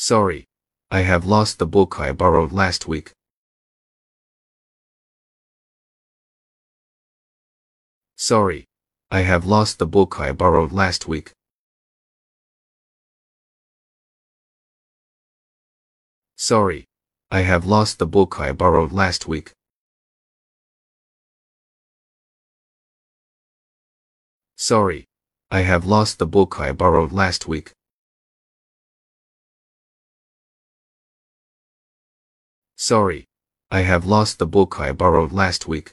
Sorry. I have lost the book I borrowed last week. Sorry. I have lost the book I borrowed last week. Sorry. I have lost the book I borrowed last week. Sorry. I have lost the book I borrowed last week. Sorry. I have lost the book I borrowed last week.